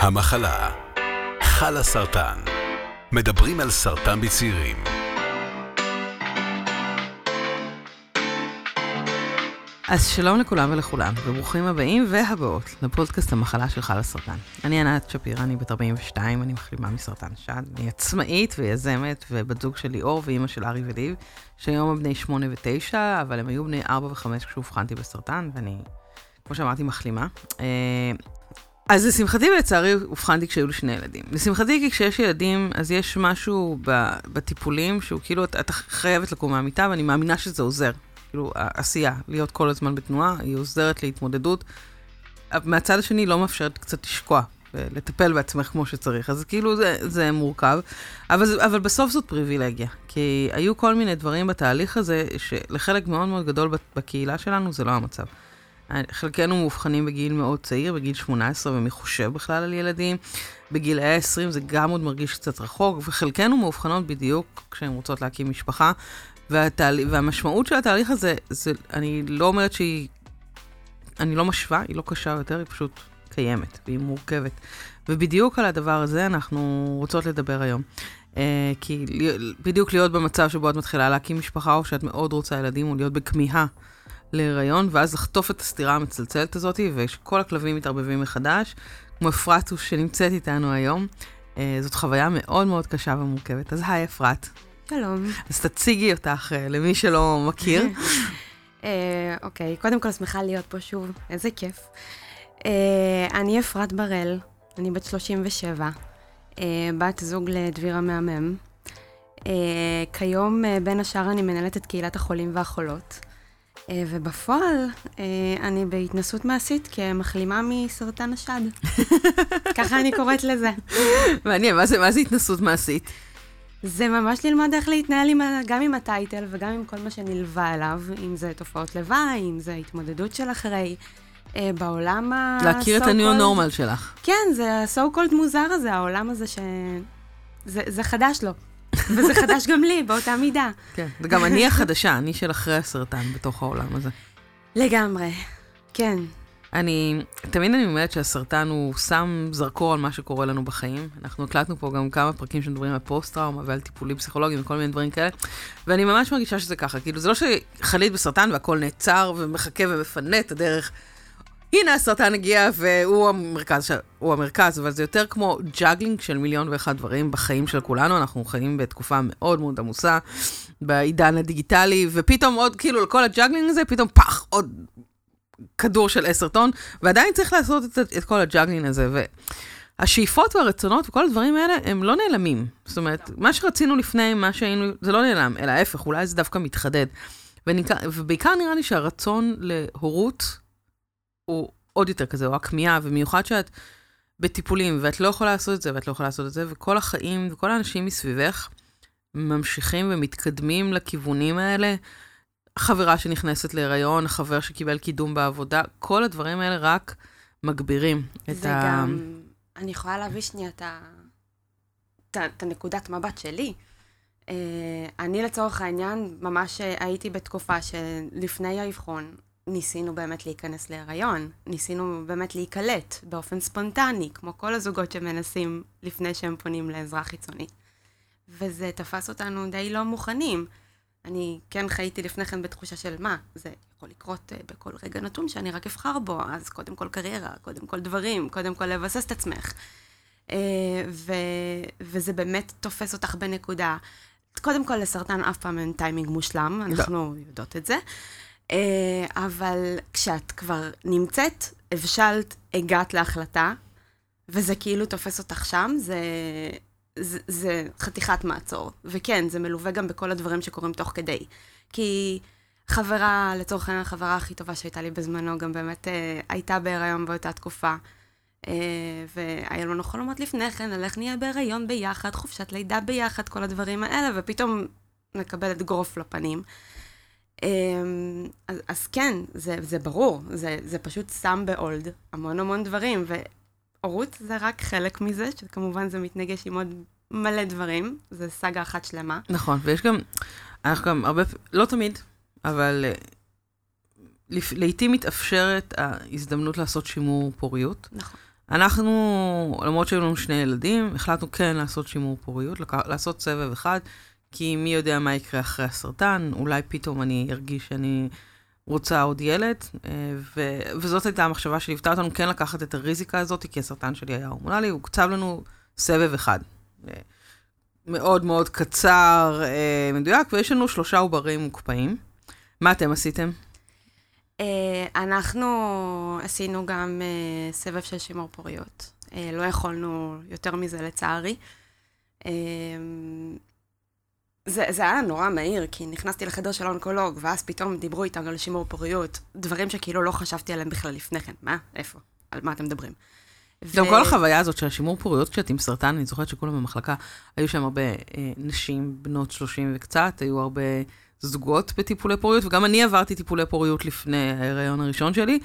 המחלה, חלה סרטן. מדברים על סרטן בצעירים. אז שלום לכולם ולכולם, וברוכים הבאים והבאות לפודקאסט המחלה של חלה סרטן. אני ענת שפירא, אני בת 42, אני מחלימה מסרטן שד. אני עצמאית ויזמת, ובת זוג של ליאור ואימא של ארי וליב, שהיום הם בני 8 ו-9, אבל הם היו בני 4 ו-5 כשאובחנתי בסרטן, ואני, כמו שאמרתי, מחלימה. אז לשמחתי ולצערי אובחנתי כשהיו לי שני ילדים. לשמחתי כי כשיש ילדים, אז יש משהו בטיפולים שהוא כאילו, את חייבת לקום מהמיטה, ואני מאמינה שזה עוזר. כאילו, העשייה, להיות כל הזמן בתנועה, היא עוזרת להתמודדות. מהצד השני, לא מאפשרת קצת לשקוע ולטפל בעצמך כמו שצריך. אז כאילו זה, זה מורכב, אבל, אבל בסוף זאת פריבילגיה. כי היו כל מיני דברים בתהליך הזה, שלחלק מאוד מאוד גדול בקהילה שלנו זה לא המצב. חלקנו מאובחנים בגיל מאוד צעיר, בגיל 18, ומי חושב בכלל על ילדים. בגיל 20 זה גם עוד מרגיש קצת רחוק, וחלקנו מאובחנות בדיוק כשהן רוצות להקים משפחה. והתהל... והמשמעות של התהליך הזה, זה, אני לא אומרת שהיא, אני לא משווה, היא לא קשה יותר, היא פשוט קיימת, והיא מורכבת. ובדיוק על הדבר הזה אנחנו רוצות לדבר היום. Uh, כי בדיוק להיות במצב שבו את מתחילה להקים משפחה, או שאת מאוד רוצה ילדים, או להיות בכמיהה להיריון, ואז לחטוף את הסתירה המצלצלת הזאת, ושכל הכלבים מתערבבים מחדש, כמו אפרטוש שנמצאת איתנו היום. Uh, זאת חוויה מאוד מאוד קשה ומורכבת. אז היי אפרת. שלום. אז תציגי אותך uh, למי שלא מכיר. uh, אוקיי, קודם כל שמחה להיות פה שוב, איזה כיף. Uh, אני אפרת בראל, אני בת 37, uh, בת זוג לדביר המהמם. Uh, כיום, uh, בין השאר, אני מנהלת את קהילת החולים והחולות. Uh, ובפועל, uh, אני בהתנסות מעשית כמחלימה מסרטן השד. ככה אני קוראת לזה. מעניין, מה זה, מה זה התנסות מעשית? זה ממש ללמוד איך להתנהל עם, גם עם הטייטל וגם עם כל מה שנלווה אליו, אם זה תופעות לוואי, אם זה התמודדות של אחרי. אה, בעולם ה... להכיר את ה-new normal שלך. כן, זה ה-so called מוזר הזה, העולם הזה ש... זה, זה חדש לו. וזה חדש גם לי, באותה מידה. כן, וגם אני החדשה, אני של אחרי הסרטן בתוך העולם הזה. לגמרי, כן. אני, תמיד אני אומרת שהסרטן הוא שם זרקור על מה שקורה לנו בחיים. אנחנו הקלטנו פה גם כמה פרקים שמדברים על פוסט-טראומה ועל טיפולים פסיכולוגיים וכל מיני דברים כאלה, ואני ממש מרגישה שזה ככה. כאילו, זה לא שחלית בסרטן והכל נעצר ומחכה ומפנה את הדרך. הנה הסרטן הגיע והוא המרכז, הוא המרכז, אבל זה יותר כמו juggling של מיליון ואחד דברים בחיים של כולנו. אנחנו חיים בתקופה מאוד מאוד עמוסה, בעידן הדיגיטלי, ופתאום עוד, כאילו, לכל ה juggling הזה, פתאום פח, עוד כדור של עשר טון, ועדיין צריך לעשות את, את כל ה juggling הזה. והשאיפות והרצונות וכל הדברים האלה, הם לא נעלמים. זאת אומרת, מה שרצינו לפני, מה שהיינו, זה לא נעלם, אלא ההפך, אולי זה דווקא מתחדד. וניק... ובעיקר נראה לי שהרצון להורות הוא עוד יותר כזה, או הכמיהה, במיוחד שאת בטיפולים, ואת לא יכולה לעשות את זה, ואת לא יכולה לעשות את זה, וכל החיים וכל האנשים מסביבך ממשיכים ומתקדמים לכיוונים האלה. חברה שנכנסת להיריון, חבר שקיבל קידום בעבודה, כל הדברים האלה רק מגבירים את ה... זה גם, אני יכולה להביא שנייה את, ה... את, הנקודת מבט שלי. Uh, אני לצורך העניין, ממש הייתי בתקופה שלפני האבחון, ניסינו באמת להיכנס להיריון, ניסינו באמת להיקלט באופן ספונטני, כמו כל הזוגות שמנסים לפני שהם פונים לעזרה חיצונית. וזה תפס אותנו די לא מוכנים. אני כן חייתי לפני כן בתחושה של מה, זה יכול לקרות uh, בכל רגע נתון שאני רק אבחר בו, אז קודם כל קריירה, קודם כל דברים, קודם כל לבסס את עצמך. Uh, ו, וזה באמת תופס אותך בנקודה. קודם כל, לסרטן אף פעם אין טיימינג מושלם, לא. אנחנו. יודעות את זה. Uh, אבל כשאת כבר נמצאת, הבשלת, הגעת להחלטה, וזה כאילו תופס אותך שם, זה, זה, זה חתיכת מעצור. וכן, זה מלווה גם בכל הדברים שקורים תוך כדי. כי חברה, לצורך העניין, החברה הכי טובה שהייתה לי בזמנו, גם באמת אה, הייתה בהיריון באותה תקופה. אה, והיה לנו חלומות לפני כן, על איך נהיה בהיריון ביחד, חופשת לידה ביחד, כל הדברים האלה, ופתאום מקבלת גרוף לפנים. אה, אז, אז כן, זה, זה ברור, זה, זה פשוט שם בהולד המון המון דברים, ו... הורות זה רק חלק מזה, שכמובן זה מתנגש עם עוד מלא דברים, זה סאגה אחת שלמה. נכון, ויש גם, אנחנו גם הרבה, לא תמיד, אבל אה, לעתים מתאפשרת ההזדמנות לעשות שימור פוריות. נכון. אנחנו, למרות שהיו לנו שני ילדים, החלטנו כן לעשות שימור פוריות. לעשות סבב אחד, כי מי יודע מה יקרה אחרי הסרטן, אולי פתאום אני ארגיש שאני רוצה עוד ילד, אה, ו... וזאת הייתה המחשבה שליוותה אותנו, כן לקחת את הריזיקה הזאת, כי הסרטן שלי היה הורמונלי, הוא קצב לנו סבב אחד. אה, מאוד מאוד קצר, אה, מדויק, ויש לנו שלושה עוברים מוקפאים. מה אתם עשיתם? אנחנו עשינו גם סבב של שימור פוריות. לא יכולנו יותר מזה לצערי. זה, זה היה נורא מהיר, כי נכנסתי לחדר של האונקולוג, ואז פתאום דיברו איתם על שימור פוריות, דברים שכאילו לא חשבתי עליהם בכלל לפני כן. מה? איפה? על מה אתם מדברים? גם ו... כל החוויה הזאת של השימור פוריות כשאת עם סרטן, אני זוכרת שכולם במחלקה, היו שם הרבה אה, נשים בנות 30 וקצת, היו הרבה זוגות בטיפולי פוריות, וגם אני עברתי טיפולי פוריות לפני ההיריון הראשון שלי,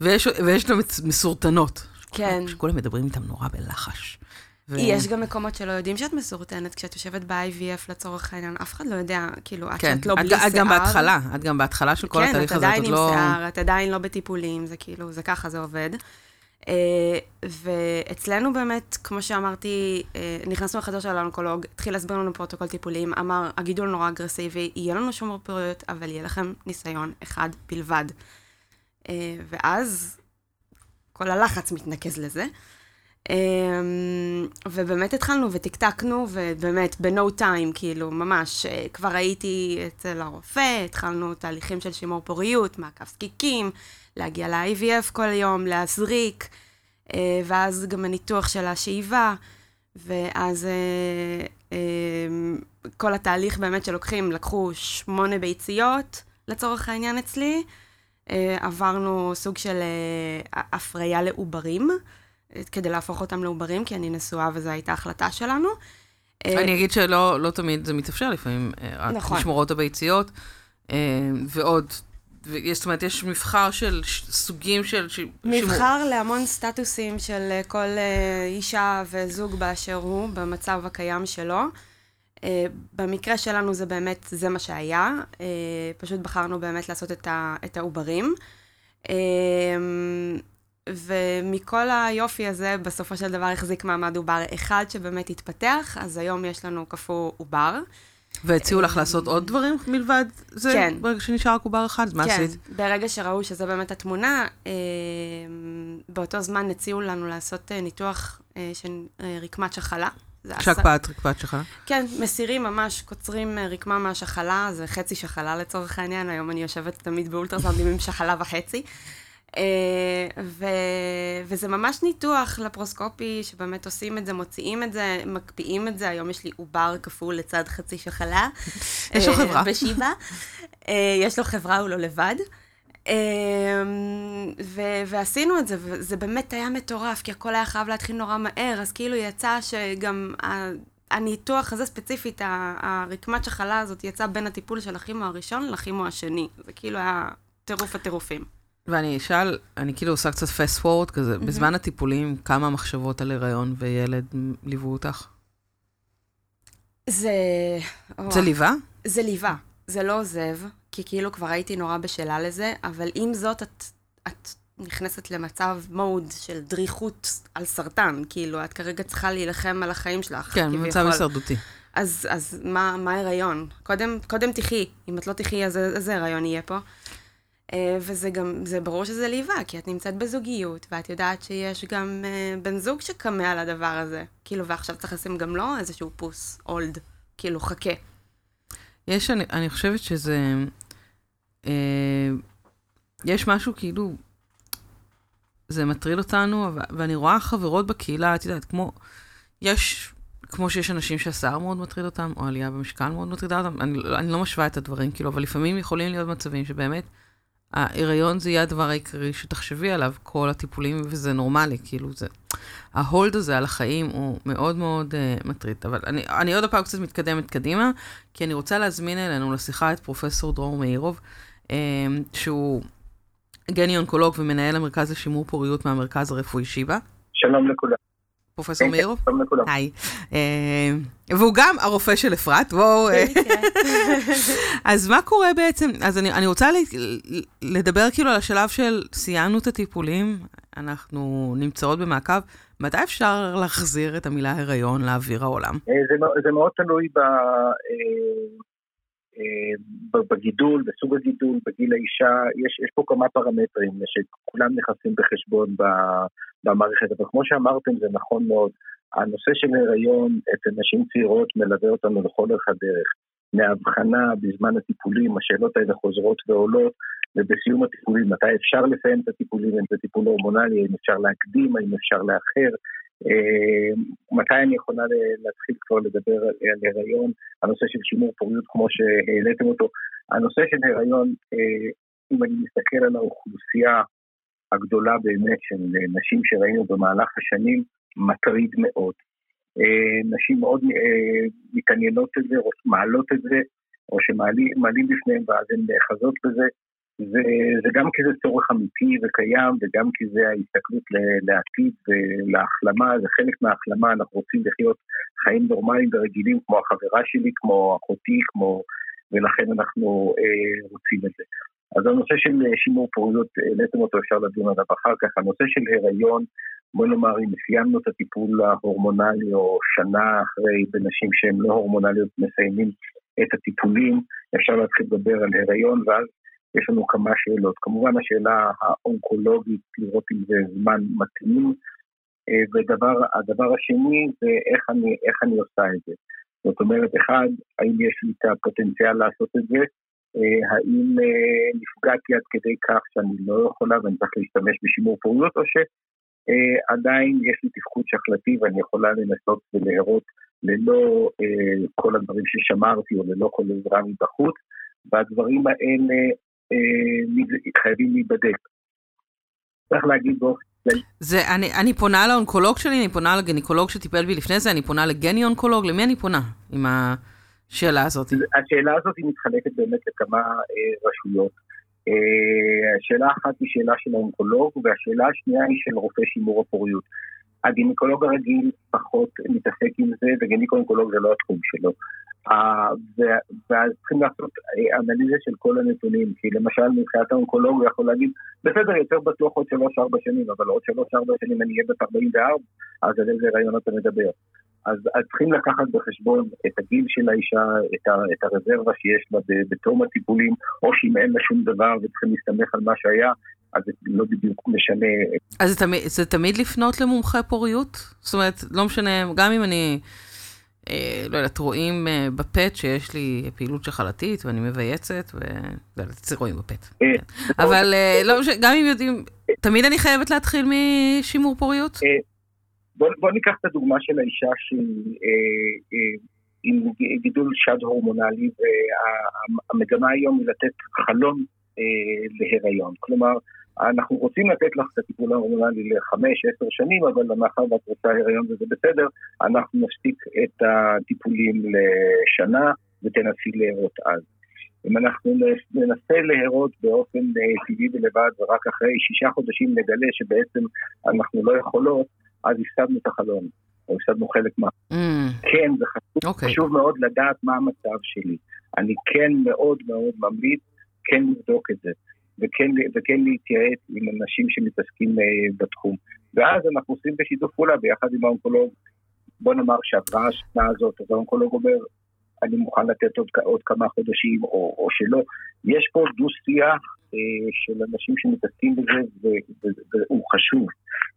ויש, ויש גם מסורטנות. כן. שכולם מדברים איתם נורא בלחש. ו... יש גם מקומות שלא יודעים שאת מסורטנת, כשאת יושבת ב-IVF לצורך העניין, אף אחד לא יודע, כאילו, עד כן, לא את, בלי שיער. את גם בהתחלה, את גם בהתחלה של כל כן, התהליך הזה, את עוד לא... כן, את עדיין עם שיער, את עדיין לא בטיפולים, זה כאילו, זה ככה זה עובד. אה, ואצלנו באמת, כמו שאמרתי, אה, נכנסנו לחדר של האונקולוג, התחיל להסביר לנו פרוטוקול טיפולים, אמר, הגידול נורא אגרסיבי, יהיה לנו שימור פוריות, אבל יהיה לכם ניסיון אחד בלבד. אה, ואז כל הלחץ מתנקז לזה. ובאמת התחלנו וטקטקנו, ובאמת, ב-no time, כאילו, ממש, כבר הייתי אצל הרופא, התחלנו תהליכים של שימור פוריות, מעקב זקיקים, להגיע ל-IVF כל יום, להזריק, אה, ואז גם הניתוח של השאיבה, ואז אה, אה, כל התהליך באמת שלוקחים, לקחו שמונה ביציות לצורך העניין אצלי, עברנו סוג של הפריה לעוברים, כדי להפוך אותם לעוברים, כי אני נשואה וזו הייתה החלטה שלנו. אני אגיד שלא לא תמיד זה מתאפשר, לפעמים רק נכון. לשמורות הביציות, ועוד ויש, זאת אומרת, יש מבחר של סוגים של... מבחר שימור. להמון סטטוסים של אה, כל אישה וזוג באשר הוא, במצב הקיים שלו. במקרה שלנו זה באמת, זה מה שהיה. פשוט בחרנו באמת לעשות את, ה, את העוברים. ומכל היופי הזה, בסופו של דבר החזיק מעמד עובר אחד שבאמת התפתח, אז היום יש לנו קפוא עובר. והציעו לך לעשות עוד דברים מלבד זה? כן. ברגע שנשאר רק עובר אחד, אז מה כן. עשית? כן, ברגע שראו שזה באמת התמונה, אה, באותו זמן הציעו לנו לעשות אה, ניתוח אה, של אה, רקמת שחלה. שהקפאת רקמת שחלה? כן, מסירים ממש, קוצרים אה, רקמה מהשחלה, זה חצי שחלה לצורך העניין, היום אני יושבת תמיד באולטרסאונדים עם שחלה וחצי. אה, ו... וזה ממש ניתוח לפרוסקופי, שבאמת עושים את זה, מוציאים את זה, מקפיאים את זה. היום יש לי עובר כפול לצד חצי שחלה. יש לו אה, חברה. בשיבא. אה, יש לו חברה, הוא לא לבד. ו- ועשינו את זה, וזה באמת היה מטורף, כי הכל היה חייב להתחיל נורא מהר, אז כאילו יצא שגם הניתוח הזה ספציפית, הרקמת שחלה הזאת יצא בין הטיפול של הכימו הראשון לכימו השני. זה כאילו היה טירוף הטירופים. ואני אשאל, אני כאילו עושה קצת fast forward כזה, mm-hmm. בזמן הטיפולים, כמה מחשבות על הריון וילד ליוו אותך? זה... זה ליווה? זה ליווה. זה לא עוזב, כי כאילו כבר הייתי נורא בשלה לזה, אבל עם זאת, את, את נכנסת למצב מוד של דריכות על סרטן. כאילו, את כרגע צריכה להילחם על החיים שלך. כן, במצב הישרדותי. אז, אז מה, מה הריון? קודם, קודם תחי. אם את לא תחי, אז איזה הריון יהיה פה? אה, וזה גם, זה ברור שזה ליווה, כי את נמצאת בזוגיות, ואת יודעת שיש גם uh, בן זוג שקמה על הדבר הזה. כאילו, ועכשיו צריך לשים גם לו איזשהו פוס, אולד, כאילו, חכה. יש, אני, אני חושבת שזה... אה, יש משהו כאילו... זה מטריד אותנו, ואני רואה חברות בקהילה, את יודעת, כמו... יש, כמו שיש אנשים שהשיער מאוד מטריד אותם, או עלייה במשקל מאוד מטרידה אותם, אני, אני לא משווה את הדברים, כאילו, אבל לפעמים יכולים להיות מצבים שבאמת... ההיריון זה יהיה הדבר העיקרי שתחשבי עליו, כל הטיפולים, וזה נורמלי, כאילו זה... ההולד הזה על החיים הוא מאוד מאוד uh, מטריד. אבל אני, אני עוד פעם קצת מתקדמת קדימה, כי אני רוצה להזמין אלינו לשיחה את פרופסור דרור מאירוב, uh, שהוא גני אונקולוג ומנהל המרכז לשימור פוריות מהמרכז הרפואי שיבא. שלום לכולם. פרופסור מאירוב? שלום לכולם. היי. אה, והוא גם הרופא של אפרת, בואו... אה, כן. אז מה קורה בעצם? אז אני, אני רוצה לדבר כאילו על השלב של סיימנו את הטיפולים, אנחנו נמצאות במעקב, מתי אפשר להחזיר את המילה הריון לאוויר העולם? זה, זה מאוד תלוי ב, בגידול, בסוג הגידול, בגיל האישה, יש, יש פה כמה פרמטרים שכולם נכנסים בחשבון במערכת, אבל כמו שאמרתם זה נכון מאוד, הנושא של הריון אצל נשים צעירות מלווה אותנו לכל אורך הדרך. מהבחנה בזמן הטיפולים, השאלות האלה חוזרות ועולות, ובסיום הטיפולים, מתי אפשר לסיים את הטיפולים, אם זה טיפול הורמונלי, האם אפשר להקדים, האם אפשר לאחר, אה, מתי אני יכולה להתחיל כבר לדבר על הריון, הנושא של שימור פוריות כמו שהעליתם אותו, הנושא של הריון, אה, אם אני מסתכל על האוכלוסייה הגדולה באמת של נשים שראינו במהלך השנים, מטריד מאוד. אה, נשים מאוד מתעניינות את זה, או מעלות את זה, או שמעלים בפניהם ואז הן נאחזות בזה. זה, זה גם כי זה צורך אמיתי וקיים, וגם כי זה ההסתכלות לעתיד ולהחלמה, זה חלק מההחלמה, אנחנו רוצים לחיות חיים נורמליים ורגילים כמו החברה שלי, כמו אחותי, כמו... ולכן אנחנו אה, רוצים את זה. אז הנושא של שימור פוריות, העליתם אותו, אפשר לדון עליו אחר כך. הנושא של הריון, בוא נאמר, אם סיימנו את הטיפול ההורמונלי או שנה אחרי בנשים שהן לא הורמונליות מסיימים את הטיפולים, אפשר להתחיל לדבר על הריון, ואז יש לנו כמה שאלות. כמובן השאלה האונקולוגית, לראות אם זה זמן מתאים, אה, והדבר השני זה איך אני, איך אני עושה את זה. זאת אומרת, אחד, האם יש לי את הפוטנציאל לעשות את זה, אה, האם אה, נפגעתי עד כדי כך שאני לא יכולה ואני צריך להשתמש בשימור פוריות, או שעדיין יש לי תפקוד שחלתי ואני יכולה לנסות ולהרות ללא כל הדברים ששמרתי או ללא כל עזרה מבחוץ, והדברים האלה אה, חייבים להיבדק. צריך להגיד באופן זה, אני, אני פונה לאונקולוג שלי, אני פונה לגניקולוג שטיפל בי לפני זה, אני פונה לגני אונקולוג, למי אני פונה עם השאלה הזאת? השאלה הזאת היא מתחלקת באמת לכמה אה, רשויות. אה, השאלה אחת היא שאלה של האונקולוג, והשאלה השנייה היא של רופא שימור הפוריות. הגינקולוג הרגיל פחות מתעסק עם זה, וגינקולוג זה לא התחום שלו. ואז צריכים לעשות אה, אנליזה של כל הנתונים, כי למשל מבחינת האונקולוג הוא יכול להגיד, בסדר, יותר בטוח עוד 3-4 שנים, אבל עוד 3-4 שנים אני אהיה בת 44, אז על איזה רעיון אתה מדבר. אז, אז צריכים לקחת בחשבון את הגיל של האישה, את, ה, את הרזרבה שיש לה בתום הטיפולים, או שאם אין לה שום דבר וצריכים להסתמך על מה שהיה, אז זה לא בדיוק משנה. אז זה תמיד, זה תמיד לפנות למומחה פוריות? זאת אומרת, לא משנה, גם אם אני... אה, לא יודעת, רואים אה, בפט שיש לי פעילות שחלתית ואני מבייצת, ו... לא יודעת, רואים בפט. אה, כן. אבל אה, לא גם אם יודעים, תמיד אני חייבת להתחיל משימור פוריות? אה, בוא, בוא ניקח את הדוגמה של האישה שהיא אה, אה, עם גידול שד הורמונלי, והמגמה היום היא לתת חלון אה, להיריון. כלומר, אנחנו רוצים לתת לך את הטיפול ההורמונלי לחמש, עשר שנים, אבל מאחר ואת רוצה הריון וזה בסדר, אנחנו נפסיק את הטיפולים לשנה ותנסי להרות אז. אם אנחנו ננסה להרות באופן אה, טבעי ולבד ורק אחרי שישה חודשים נגלה שבעצם אנחנו לא יכולות, אז הפסדנו את החלון, או הפסדנו חלק מה... Mm. כן, זה חשוב, okay. אוקיי. חשוב מאוד לדעת מה המצב שלי. אני כן מאוד מאוד ממליץ כן לבדוק את זה. וכן, וכן להתייעץ עם אנשים שמתעסקים uh, בתחום. ואז אנחנו עושים בשיתוף פעולה ביחד עם האונקולוג. בוא נאמר שעברה השנה הזאת, אז האונקולוג אומר, אני מוכן לתת עוד, עוד כמה חודשים או, או שלא. יש פה דו-שיח uh, של אנשים שמתעסקים בזה והוא חשוב.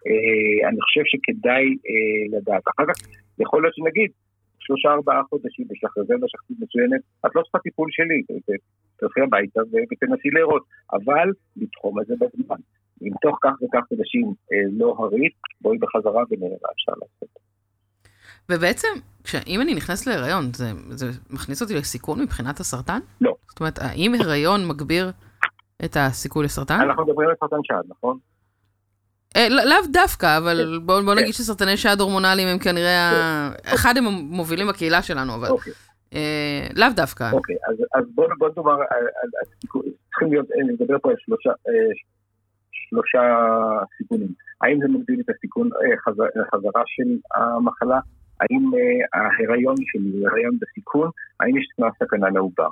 Uh, אני חושב שכדאי uh, לדעת. אחר כך יכול להיות שנגיד, שלושה ארבעה חודשים, יש לך רזרבה שחקית מצוינת, את לא צריכה טיפול שלי, תלכי הביתה ותנסי להראות, אבל לתחום את זה בזמן. אם תוך כך וכך חודשים אה, לא הריץ, בואי בחזרה ונראה מה אפשר לעשות. ובעצם, אם אני נכנס להיריון, זה, זה מכניס אותי לסיכון מבחינת הסרטן? לא. זאת אומרת, האם הריון מגביר את הסיכוי לסרטן? אנחנו מדברים על סרטן שד, נכון? אה, לאו דווקא, אבל בוא, בוא נגיד שסרטני שד הורמונליים הם כנראה, אחד הם המובילים בקהילה שלנו, אבל אוקיי. אה, לאו דווקא. אוקיי, אז בוא נאמר, צריכים להיות, אה, נדבר פה על שלושה סיכונים. האם זה מגדיל את הסיכון חזרה של המחלה? האם ההיריון שלי הוא הריון בסיכון? האם יש סכנה לעובר?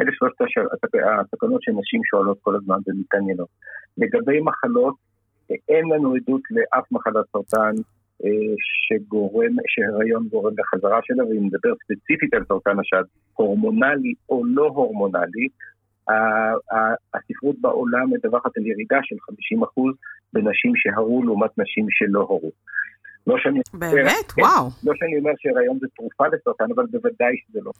אלה שלושת הסכנות שנשים שואלות כל הזמן ומתעניינות. לגבי מחלות, אין לנו עדות לאף מחלת סרטן שגורם, שהיריון גורם לחזרה שלה, ואם נדבר ספציפית על סרטן השד, הורמונלי או לא הורמונלי, הספרות בעולם מדווחת על ירידה של 50% בנשים שהרו לעומת נשים שלא הרו. לא שאני... באמת? כן, וואו. לא שאני אומר שהיריון זה תרופה לסרטן, אבל בוודאי שזה לא.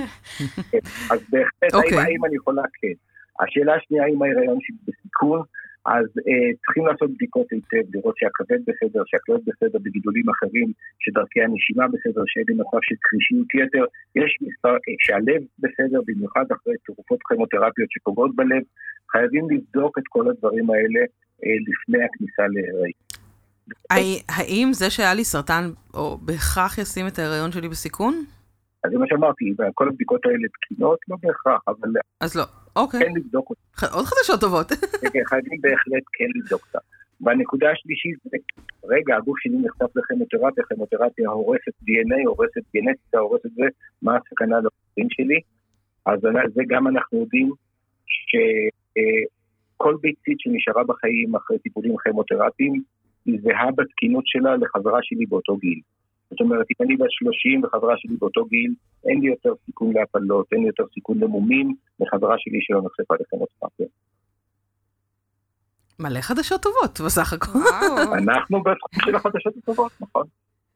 אז בהחלט, okay. האם, אוקיי. האם אני יכולה? כן. השאלה השנייה, האם ההיריון שלי בסיכון, אז אה, צריכים לעשות בדיקות היטב, לראות שהכבד בסדר, שהכבד בסדר בגידולים אחרים, שדרכי הנשימה בסדר, שאין לי מצב של קרישיות יתר, יש מספר, אה, שהלב בסדר, במיוחד אחרי תרופות כימותרפיות שפוגעות בלב, חייבים לבדוק את כל הדברים האלה אה, לפני הכניסה להיריון. האם זה שהיה לי סרטן, או בהכרח ישים את ההיריון שלי בסיכון? אז זה מה שאמרתי, כל הבדיקות האלה תקינות, לא בהכרח, אבל... אז לא, אוקיי. כן לבדוק אותה. עוד חדשות טובות. כן, חייבים בהחלט כן לבדוק אותה. והנקודה השלישית זה, רגע, הגוף שלי נחשף לכימותרפיה, כימותרפיה הורסת DNA, הורסת גנטיקה, הורסת זה, מה הסכנה לחיים שלי? אז זה גם אנחנו יודעים שכל ביצית שנשארה בחיים אחרי טיפולים כימותרפיים, היא זהה בתקינות שלה לחזרה שלי באותו גיל. זאת אומרת, אם אני בת 30 וחברה שלי באותו גיל, אין לי יותר סיכון להפלות, אין לי יותר סיכון למומים מחברה שלי שלא נחשפה לכימותרפיה. מלא חדשות טובות בסך הכל. אנחנו בתחום של החדשות הטובות, נכון.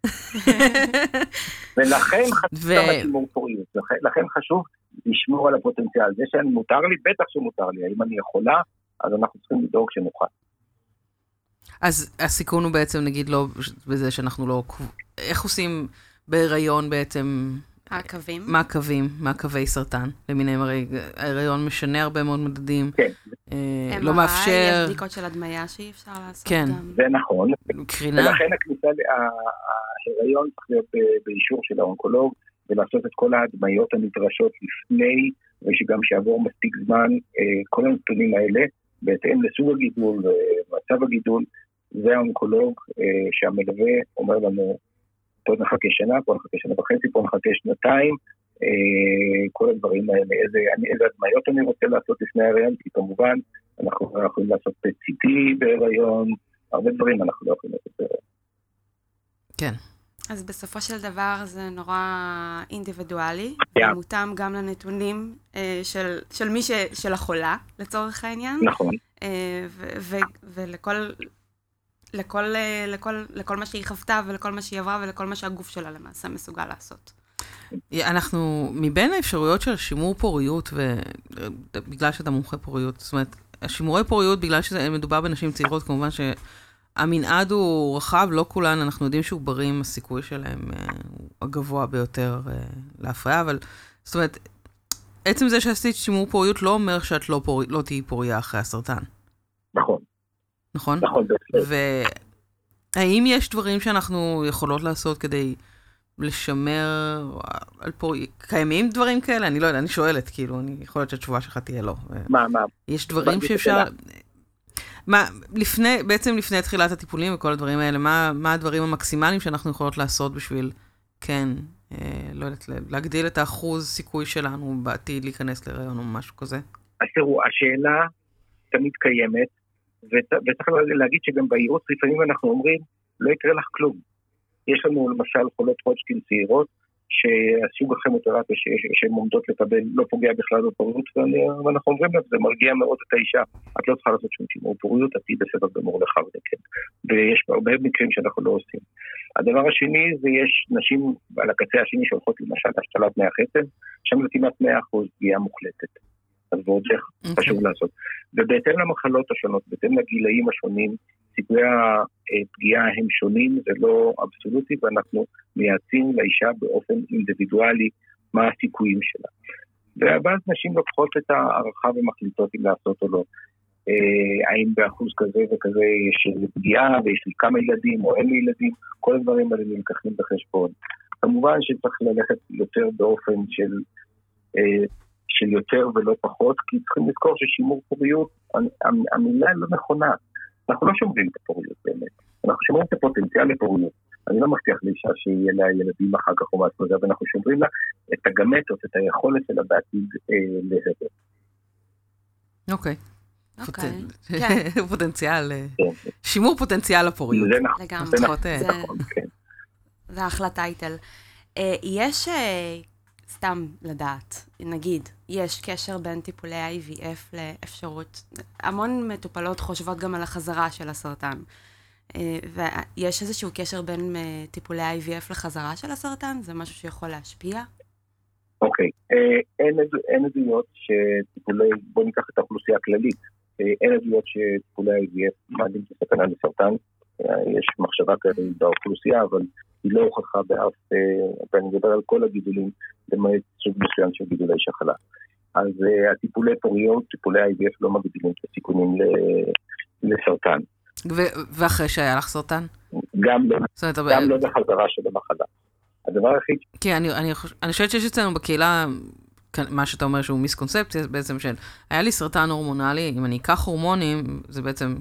ולכן חשוב פוריות, לכן חשוב לשמור על הפוטנציאל. זה שמותר לי, בטח שמותר לי, האם אני יכולה, אז אנחנו צריכים לדאוג שנוכל. אז הסיכון הוא בעצם, נגיד, לא בזה שאנחנו לא... איך עושים בהיריון בעצם... מעקבים. מעקבים, מעקבי סרטן למיניהם, הרי ההיריון משנה הרבה מאוד מדדים. כן. אה, לא מאפשר... יש בדיקות של הדמיה שאי אפשר לעשות כן. גם. זה נכון. קרינה. ולכן הכניסה, ההיריון צריך להיות באישור של האונקולוג, ולעשות את כל ההדמיות הנדרשות לפני, ושגם שיעבור מספיק זמן, אה, כל הנתונים האלה, בהתאם לסוג הגידול ומצב הגידול, זה האונקולוג אה, שהמלווה אומר לנו, פה נחכה שנה, פה נחכה שנה וחצי, פה נחכה שנתיים, אה, כל הדברים האלה, איזה, איזה הדמיות אני רוצה לעשות לפני ההריון, כי כמובן אנחנו לא יכולים לעשות CT בהיריון, הרבה דברים אנחנו לא יכולים לעשות בהיריון. כן. אז בסופו של דבר זה נורא אינדיבידואלי, yeah. מותאם גם לנתונים אה, של, של מי ש... של החולה, לצורך העניין. נכון. אה, ולכל לכל, אה, לכל, לכל מה שהיא חוותה ולכל מה שהיא עברה ולכל מה שהגוף שלה למעשה מסוגל לעשות. אנחנו, מבין האפשרויות של שימור פוריות, ובגלל שאתה מומחה פוריות, זאת אומרת, השימורי פוריות, בגלל שמדובר בנשים צעירות, כמובן שהמנעד הוא רחב, לא כולן, אנחנו יודעים שעוברים, הסיכוי שלהם אה, הוא הגבוה ביותר אה, להפריה, אבל זאת אומרת, עצם זה שעשית שימור פוריות לא אומר שאת לא, פור... לא תהיי פוריה אחרי הסרטן. נכון. נכון? בהחלט. והאם יש דברים שאנחנו יכולות לעשות כדי לשמר על פוריות? קיימים דברים כאלה? אני לא יודע, אני שואלת, כאילו, אני יכול להיות שהתשובה שלך תהיה לא. מה, מה? יש דברים שאפשר... מה, לפני, בעצם לפני תחילת הטיפולים וכל הדברים האלה, מה, מה הדברים המקסימליים שאנחנו יכולות לעשות בשביל, כן, אה, לא יודעת, להגדיל את האחוז סיכוי שלנו בעתיד להיכנס להיריון או משהו כזה? אז תראו, השאלה תמיד קיימת, וצריך להגיד שגם בייעוץ לפעמים אנחנו אומרים, לא יקרה לך כלום. יש לנו למשל חולות הודשקין צעירות, שהסוג הכימותרפיה שהן עומדות לקבל לא פוגע בכלל בפוריות, ואנחנו אומרים להם, זה מרגיע מאוד את האישה, את לא צריכה לעשות שום שימור פוריות, את תהיי בסדר גמור לך וכן. ויש הרבה מקרים שאנחנו לא עושים. הדבר השני זה יש נשים על הקצה השני שהולכות למשל להשתלת מי החצב, שם זה כמעט 100% פגיעה מוחלטת. אז ועוד איך okay. אוקיי. חשוב לעשות. ובהתאם למחלות השונות, בהתאם לגילאים השונים, סיכויי הפגיעה הם שונים, זה לא אבסולוטי, ואנחנו מייעצים לאישה באופן אינדיבידואלי מה הסיכויים שלה. ואז נשים לוקחות את ההערכה ומחליטות אם לעשות או לא. אה, האם באחוז כזה וכזה יש פגיעה ויש לי כמה ילדים או אין לי ילדים, כל הדברים האלה נלקחים בחשבון. כמובן שצריך ללכת יותר באופן של אה, של יותר ולא פחות, כי צריכים לזכור ששימור פוריות, המילה לא נכונה. אנחנו לא שומרים את הפוריות באמת, אנחנו שומרים את הפוטנציאל לפוריות. אני לא מבטיח לאישה שיהיה לה ילדים אחר כך או משהו כזה, ואנחנו שומרים לה את הגמטות, את היכולת שלה בעתיד אה, להדר. אוקיי. אוקיי. כן. פוטנציאל אה, כן. שימור פוטנציאל הפוריות. זה נכון. לגמרי. זה נכון, זה כן. זה אחלה טייטל. אה, יש, אה, סתם לדעת, נגיד, יש קשר בין טיפולי IVF לאפשרות, המון מטופלות חושבות גם על החזרה של הסרטן. אה, ויש איזשהו קשר בין אה, טיפולי IVF לחזרה של הסרטן? זה משהו שיכול להשפיע? אוקיי, אה, אין עדו- אין עדויות שטיפולי, בוא ניקח את האוכלוסייה הכללית, אין עדויות שטיפולי IVF מעלים את הסכנה לסרטן, יש מחשבה כזאת באוכלוסייה, אבל היא לא הוכחה באף, אה, ואני מדבר על כל הגידולים, למעט סוג מסוים של גידולי שחלה. אז אה, הטיפולי פוריות, טיפולי IVF לא מגדילים את הסיכונים לסרטן. ו- ואחרי שהיה לך סרטן? גם לא, זאת אומרת, גם לא בחזרה של המחלה. הדבר היחיד כי אני, אני, חוש- אני חושבת שיש אצלנו בקהילה, כאן, מה שאתה אומר שהוא מיסקונספציה, בעצם של, היה לי סרטן הורמונלי, אם אני אקח הורמונים, זה בעצם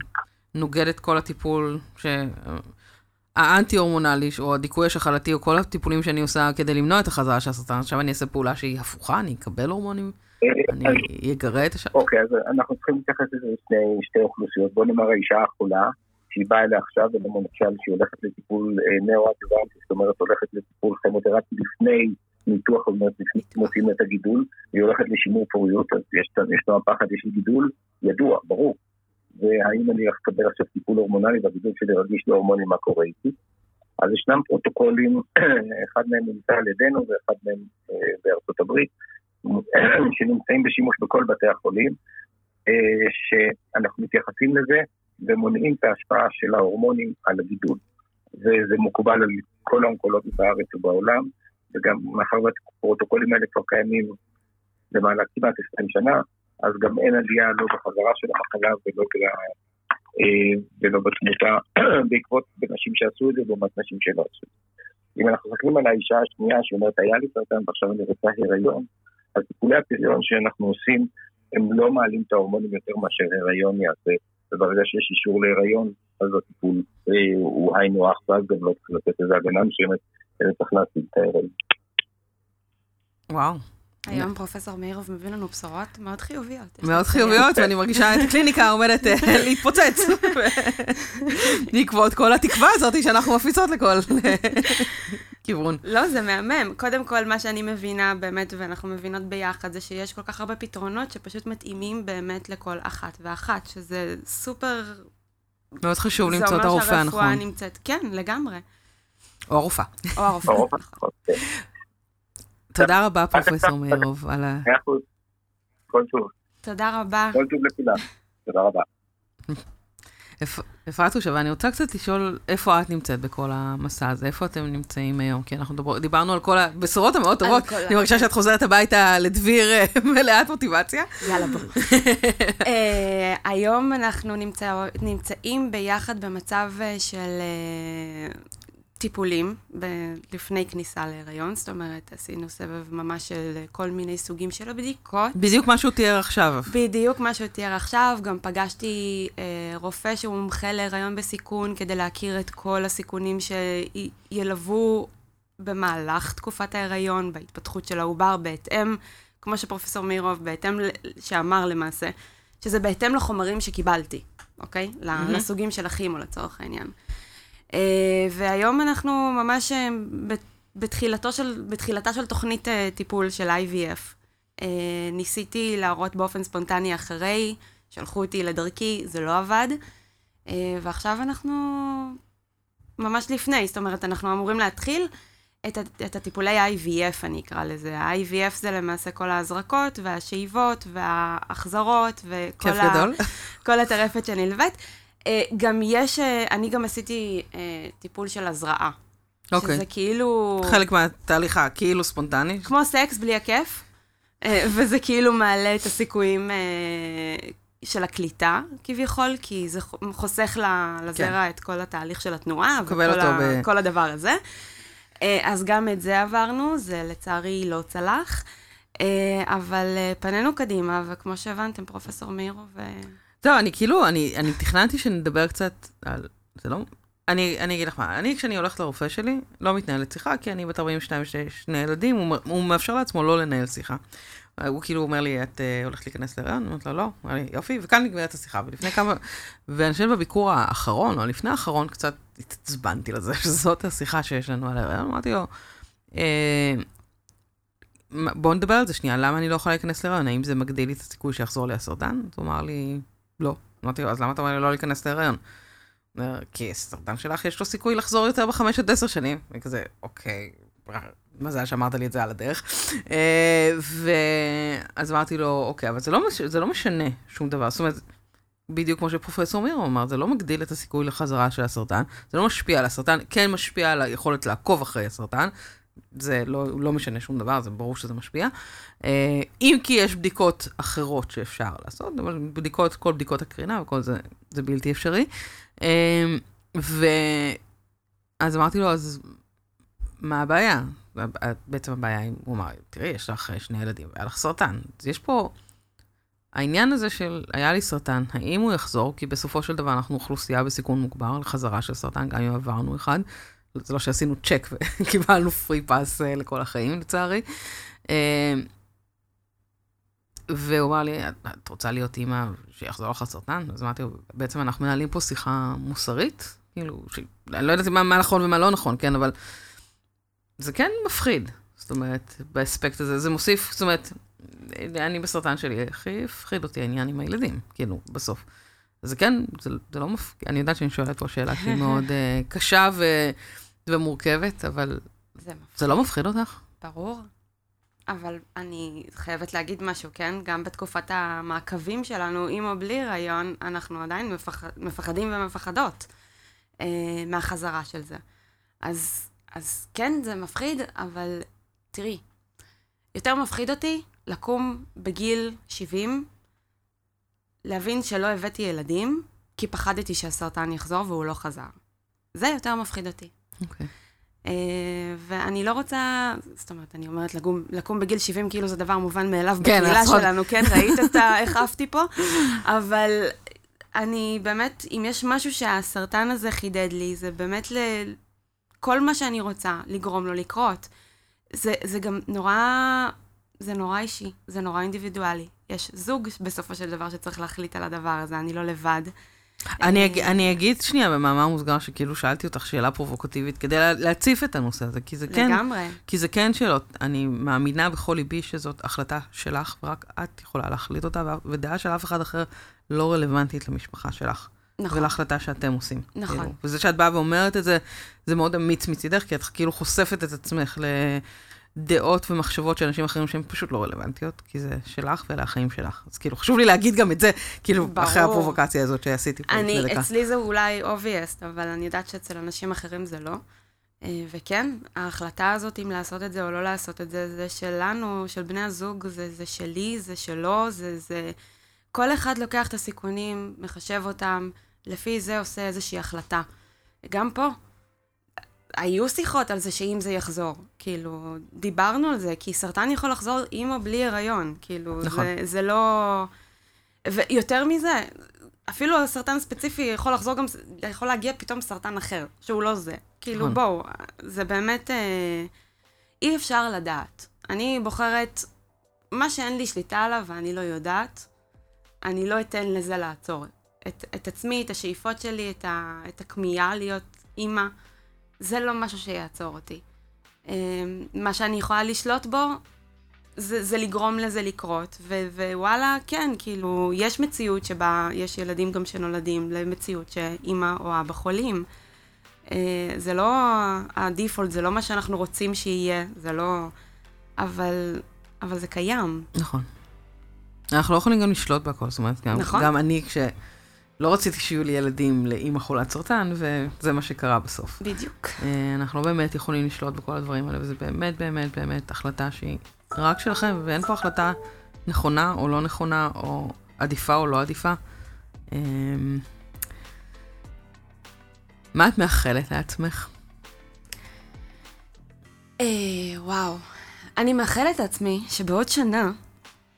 נוגד את כל הטיפול ש... האנטי-הורמונלי, או הדיכוי השחלתי, או כל הטיפולים שאני עושה כדי למנוע את החזרה של הסרטן, עכשיו אני אעשה פעולה שהיא הפוכה, אני אקבל הורמונים, אה, אני אגרה את השם. אוקיי, אז אנחנו צריכים להתייחס לזה לשני שתי אוכלוסיות. בוא נאמר האישה החולה, שהיא באה אליה עכשיו, ולמשל שהיא הולכת לטיפול אה, נאו-אדוונטי, זאת אומרת הולכת לטיפול כימותרפי לפני ניתוח, זאת אומרת לפני שמוצאים את הגידול, והיא הולכת לשימור פוריות, אז יש לנו הפחד, יש לי גידול, ידוע, ברור. והאם אני הולך לקבל עכשיו טיפול הורמונלי והגידול שלי רגיש להורמונים, מה קורה איתי? אז ישנם פרוטוקולים, אחד מהם נמצא על ידינו ואחד מהם אה, בארצות הברית, שנמצאים בשימוש בכל בתי החולים, אה, שאנחנו מתייחסים לזה ומונעים את ההשפעה של ההורמונים על הגידול. וזה מקובל על כל האונקולוגים בארץ ובעולם, וגם מאחר והפרוטוקולים האלה כבר קיימים למעלה כמעט 20 שנה, אז גם אין עלייה לא בחזרה של המחלה ולא, ב, אה, ולא בתמותה בעקבות בנשים שעשו את זה לעומת נשים שלא עשו את זה. אם אנחנו מסתכלים על האישה השנייה שאומרת היה לי סרטן ועכשיו אני רוצה הריון, אז טיפולי הפריון שאנחנו עושים הם לא מעלים את ההורמונים יותר מאשר הריון יעשה, וברגע שיש אישור להיריון, אז הטיפול אה, הוא היינו הך, ואז גם לא צריך לתת איזה הגנה מסוימת, אלא צריך להציג את ההיריון. וואו, היום פרופסור מאירוב מביא לנו בשורות מאוד חיוביות. מאוד. חיוביות, ואני מרגישה את הקליניקה עומדת אה, להתפוצץ. בעקבות כל התקווה הזאת שאנחנו מפיצות לכל כיוון. לא, זה מהמם. קודם כל, מה שאני מבינה באמת, ואנחנו מבינות ביחד, זה שיש כל כך הרבה פתרונות שפשוט מתאימים באמת לכל אחת ואחת, שזה סופר... מאוד חשוב זה למצוא את אומר הרופא שהרפואה הנכון. נמצאת, כן, לגמרי. או הרופאה. או הרופא. ברור, נכון. נכון, כן. תודה רבה, פרופסור מאירוב, על ה... מאה אחוז. כל טוב, תודה רבה. כל טוב לכולם. תודה רבה. אפ- אפרת הושבה, אני רוצה קצת לשאול איפה את נמצאת בכל המסע הזה, איפה אתם נמצאים היום? כי אנחנו דבר, דיברנו על כל הבשורות המאוד טובות, אני מרגישה שאת חוזרת הביתה לדביר אה, מלאת מוטיבציה. יאללה, בואו. אה, היום אנחנו נמצא- נמצאים ביחד במצב אה, של טיפולים ב- לפני כניסה להיריון, זאת אומרת, עשינו סבב ממש של כל מיני סוגים של בדיקות. בדיוק מה שהוא תיאר עכשיו. בדיוק מה שהוא תיאר עכשיו, גם פגשתי אה, רופא שהוא מומחה להיריון בסיכון כדי להכיר את כל הסיכונים שילוו במהלך תקופת ההיריון, בהתפתחות של העובר, בהתאם, כמו שפרופסור מאירוב, בהתאם, שאמר למעשה, שזה בהתאם לחומרים שקיבלתי, אוקיי? Mm-hmm. לסוגים של הכימו לצורך העניין. אה, והיום אנחנו ממש אה, בתחילתו של, בתחילתה של תוכנית אה, טיפול של IVF. ניסיתי להראות באופן ספונטני אחרי, שלחו אותי לדרכי, זה לא עבד. ועכשיו אנחנו ממש לפני, זאת אומרת, אנחנו אמורים להתחיל את, ה- את הטיפולי IVF, אני אקרא לזה. ה-IVF זה למעשה כל ההזרקות והשאיבות וההחזרות וכל כיף גדול. כל הטרפת שנלווית. אה, גם יש, אה, אני גם עשיתי אה, טיפול של הזרעה. אוקיי. שזה כאילו... חלק מהתהליך הכאילו ספונטני. כמו סקס בלי הכיף, וזה כאילו מעלה את הסיכויים של הקליטה, כביכול, כי זה חוסך לזרע את כל התהליך של התנועה, וכל אותו ה- ב- כל הדבר הזה. אז גם את זה עברנו, זה לצערי לא צלח, אבל פנינו קדימה, וכמו שהבנתם, פרופסור מאירו ו... לא, אני כאילו, אני, אני תכננתי שנדבר קצת על... זה לא... אני, אני אגיד לך מה, אני כשאני הולכת לרופא שלי, לא מתנהלת שיחה, כי אני בת 42 ויש שני ילדים, הוא, הוא מאפשר לעצמו לא לנהל שיחה. הוא כאילו אומר לי, את uh, הולכת להיכנס להיריון? אני אומרת לו, לא. הוא אומר לי, יופי, וכאן נגמרת השיחה. ולפני כמה... ואני חושבת בביקור האחרון, או לפני האחרון, קצת התעצבנתי לזה, שזאת השיחה שיש לנו על ההיריון. אמרתי לו, אה, בואו נדבר על זה שנייה, למה אני לא יכולה להיכנס להיריון? האם זה מגדיל לי את הסיכוי שיחזור לי הסרטן? אז הוא אמר לי, לא. אמרתי לו, אז למה אתה אומר לי לא להיכנס להיריון? כי הסרטן שלך יש לו סיכוי לחזור יותר בחמש עד עשר שנים. וכזה, אוקיי, מזל שאמרת לי את זה על הדרך. אה, ואז אמרתי לו, אוקיי, אבל זה לא, מש... זה לא משנה שום דבר. זאת אומרת, בדיוק כמו שפרופסור מירו אמר, זה לא מגדיל את הסיכוי לחזרה של הסרטן, זה לא משפיע על הסרטן, כן משפיע על היכולת לעקוב אחרי הסרטן, זה לא, לא משנה שום דבר, זה ברור שזה משפיע. אה, אם כי יש בדיקות אחרות שאפשר לעשות, אבל בדיקות, כל בדיקות הקרינה וכל זה, זה בלתי אפשרי. אה, ואז אמרתי לו, אז מה הבעיה? בעצם הבעיה, הוא אמר, תראי, יש לך שני ילדים, והיה לך סרטן. אז יש פה, העניין הזה של, היה לי סרטן, האם הוא יחזור? כי בסופו של דבר אנחנו אוכלוסייה בסיכון מוגבר לחזרה של סרטן, גם אם עברנו אחד. זה לא שעשינו צ'ק וקיבלנו פרי פאס אה, לכל החיים, לצערי. אה, והוא אמר לי, את רוצה להיות אימא שיחזור לך סרטן? אז אמרתי בעצם אנחנו מנהלים פה שיחה מוסרית, כאילו, ש... אני לא יודעת מה, מה נכון ומה לא נכון, כן, אבל זה כן מפחיד. זאת אומרת, באספקט הזה, זה מוסיף, זאת אומרת, אני בסרטן שלי, הכי הפחיד אותי העניין עם הילדים, כאילו, בסוף. זה כן, זה, זה לא מפחיד, אני יודעת שאני שואלת פה שאלה שהיא מאוד uh, קשה ו, ומורכבת, אבל זה, זה לא מפחיד אותך? ברור. אבל אני חייבת להגיד משהו, כן? גם בתקופת המעקבים שלנו, עם או בלי הריון, אנחנו עדיין מפח... מפחדים ומפחדות אה, מהחזרה של זה. אז אז כן, זה מפחיד, אבל תראי, יותר מפחיד אותי לקום בגיל 70, להבין שלא הבאתי ילדים, כי פחדתי שהסרטן יחזור והוא לא חזר. זה יותר מפחיד אותי. אוקיי. Okay. Uh, ואני לא רוצה, זאת אומרת, אני אומרת לקום, לקום בגיל 70 כאילו זה דבר מובן מאליו כן, בקהילה נכון. שלנו, כן, ראית את ה... איך עפתי פה? אבל אני באמת, אם יש משהו שהסרטן הזה חידד לי, זה באמת ל... כל מה שאני רוצה לגרום לו לקרות. זה, זה גם נורא, זה נורא אישי, זה נורא אינדיבידואלי. יש זוג בסופו של דבר שצריך להחליט על הדבר הזה, אני לא לבד. אני, אג, אני אגיד שנייה במאמר מוסגר שכאילו שאלתי אותך שאלה פרובוקטיבית כדי לה, להציף את הנושא הזה, כי זה כן, לגמרי. כי זה כן שאלות, אני מאמינה בכל ליבי שזאת החלטה שלך, ורק את יכולה להחליט אותה, ודעה של אף אחד אחר לא רלוונטית למשפחה שלך. נכון. ולהחלטה שאתם עושים. נכון. כאילו. וזה שאת באה ואומרת את זה, זה מאוד אמיץ מצידך, כי את כאילו חושפת את עצמך לדעות ומחשבות של אנשים אחרים שהן פשוט לא רלוונטיות, כי זה שלך ואלה החיים שלך. אז כאילו, חשוב לי להגיד גם את זה, כאילו, ברור. אחרי הפרובוקציה הזאת שעשיתי פה לפני דקה. אצלי זה אולי obvious, אבל אני יודעת שאצל אנשים אחרים זה לא. אה, וכן, ההחלטה הזאת אם לעשות את זה או לא לעשות את זה, זה שלנו, של בני הזוג, זה, זה שלי, זה שלו, זה, זה... כל אחד לוקח את הסיכונים, מחשב אותם, לפי זה עושה איזושהי החלטה. גם פה, היו שיחות על זה שאם זה יחזור. כאילו, דיברנו על זה, כי סרטן יכול לחזור עם או בלי הריון. כאילו, נכון. זה, זה לא... ויותר מזה, אפילו סרטן ספציפי יכול לחזור גם, יכול להגיע פתאום סרטן אחר, שהוא לא זה. כאילו, נכון. בואו, זה באמת... אה, אי אפשר לדעת. אני בוחרת מה שאין לי שליטה עליו ואני לא יודעת, אני לא אתן לזה לעצור את, את עצמי, את השאיפות שלי, את, ה, את הכמיהה להיות אימא. זה לא משהו שיעצור אותי. אמ, מה שאני יכולה לשלוט בו, זה, זה לגרום לזה לקרות. ו, ווואלה, כן, כאילו, יש מציאות שבה יש ילדים גם שנולדים למציאות שאימא או אבא חולים. אה, זה לא הדיפולט, זה לא מה שאנחנו רוצים שיהיה, זה לא... אבל, אבל זה קיים. נכון. אנחנו לא יכולים גם לשלוט בהכל, זאת אומרת, גם, נכון. גם אני, כש... לא רציתי שיהיו לי ילדים לאימא חולת סרטן, וזה מה שקרה בסוף. בדיוק. אה, אנחנו לא באמת יכולים לשלוט בכל הדברים האלה, וזה באמת באמת באמת החלטה שהיא רק שלכם, ואין פה החלטה נכונה או לא נכונה, או עדיפה או לא עדיפה. אה, מה את מאחלת לעצמך? אה, וואו. אני מאחלת לעצמי שבעוד שנה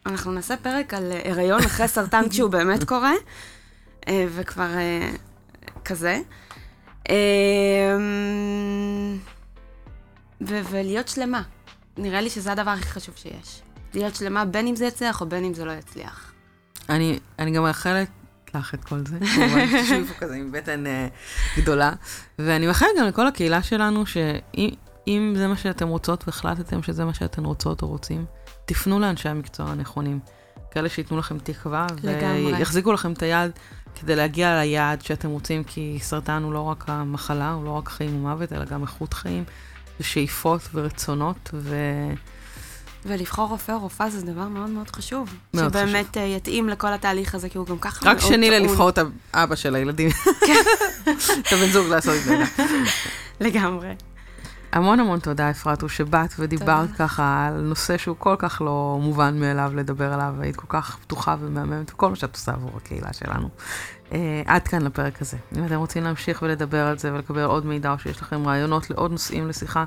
אנחנו נעשה פרק על הריון אחרי סרטן כשהוא באמת קורה, וכבר אה, כזה. אה, ולהיות שלמה. נראה לי שזה הדבר הכי חשוב שיש. להיות שלמה בין אם זה יצליח או בין אם זה לא יצליח. אני, אני גם מאחלת לך את כל זה, כמובן, תשבי פה כזה עם בטן אה, גדולה, ואני מאחלת גם לכל הקהילה שלנו, שאם זה מה שאתם רוצות והחלטתם שזה מה שאתן רוצות או רוצים, תפנו לאנשי המקצוע הנכונים. כאלה שייתנו לכם תקווה, לגמרי. ויחזיקו לכם את היד כדי להגיע ליעד שאתם רוצים, כי סרטן הוא לא רק המחלה, הוא לא רק חיים ומוות, אלא גם איכות חיים, ושאיפות ורצונות, ו... ולבחור רופא או רופאה זה דבר מאוד מאוד חשוב. מאוד שבאמת חשוב. אה, יתאים לכל התהליך הזה, כי הוא גם ככה רק מאוד שני טעון. ללבחור את האבא של הילדים. את הבן זוג לעשות את זה. לגמרי. המון המון תודה, אפרתו, שבאת ודיברת תודה. ככה על נושא שהוא כל כך לא מובן מאליו לדבר עליו, והיית כל כך פתוחה ומהממת, וכל מה שאת עושה עבור הקהילה שלנו. Uh, עד כאן לפרק הזה. אם אתם רוצים להמשיך ולדבר על זה ולקבל עוד מידע, או שיש לכם רעיונות לעוד נושאים לשיחה,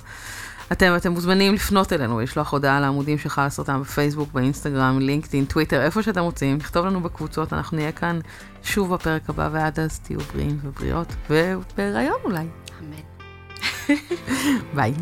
אתם, אתם מוזמנים לפנות אלינו, לשלוח הודעה לעמודים של חל סרטן בפייסבוק, באינסטגרם, לינקדאין, טוויטר, איפה שאתם רוצים, לכתוב לנו בקבוצות, אנחנו נהיה כאן שוב בפרק הבא, ועד אז תהיו בריאים ובריאות, ובהיריון אולי. אמן. Bye.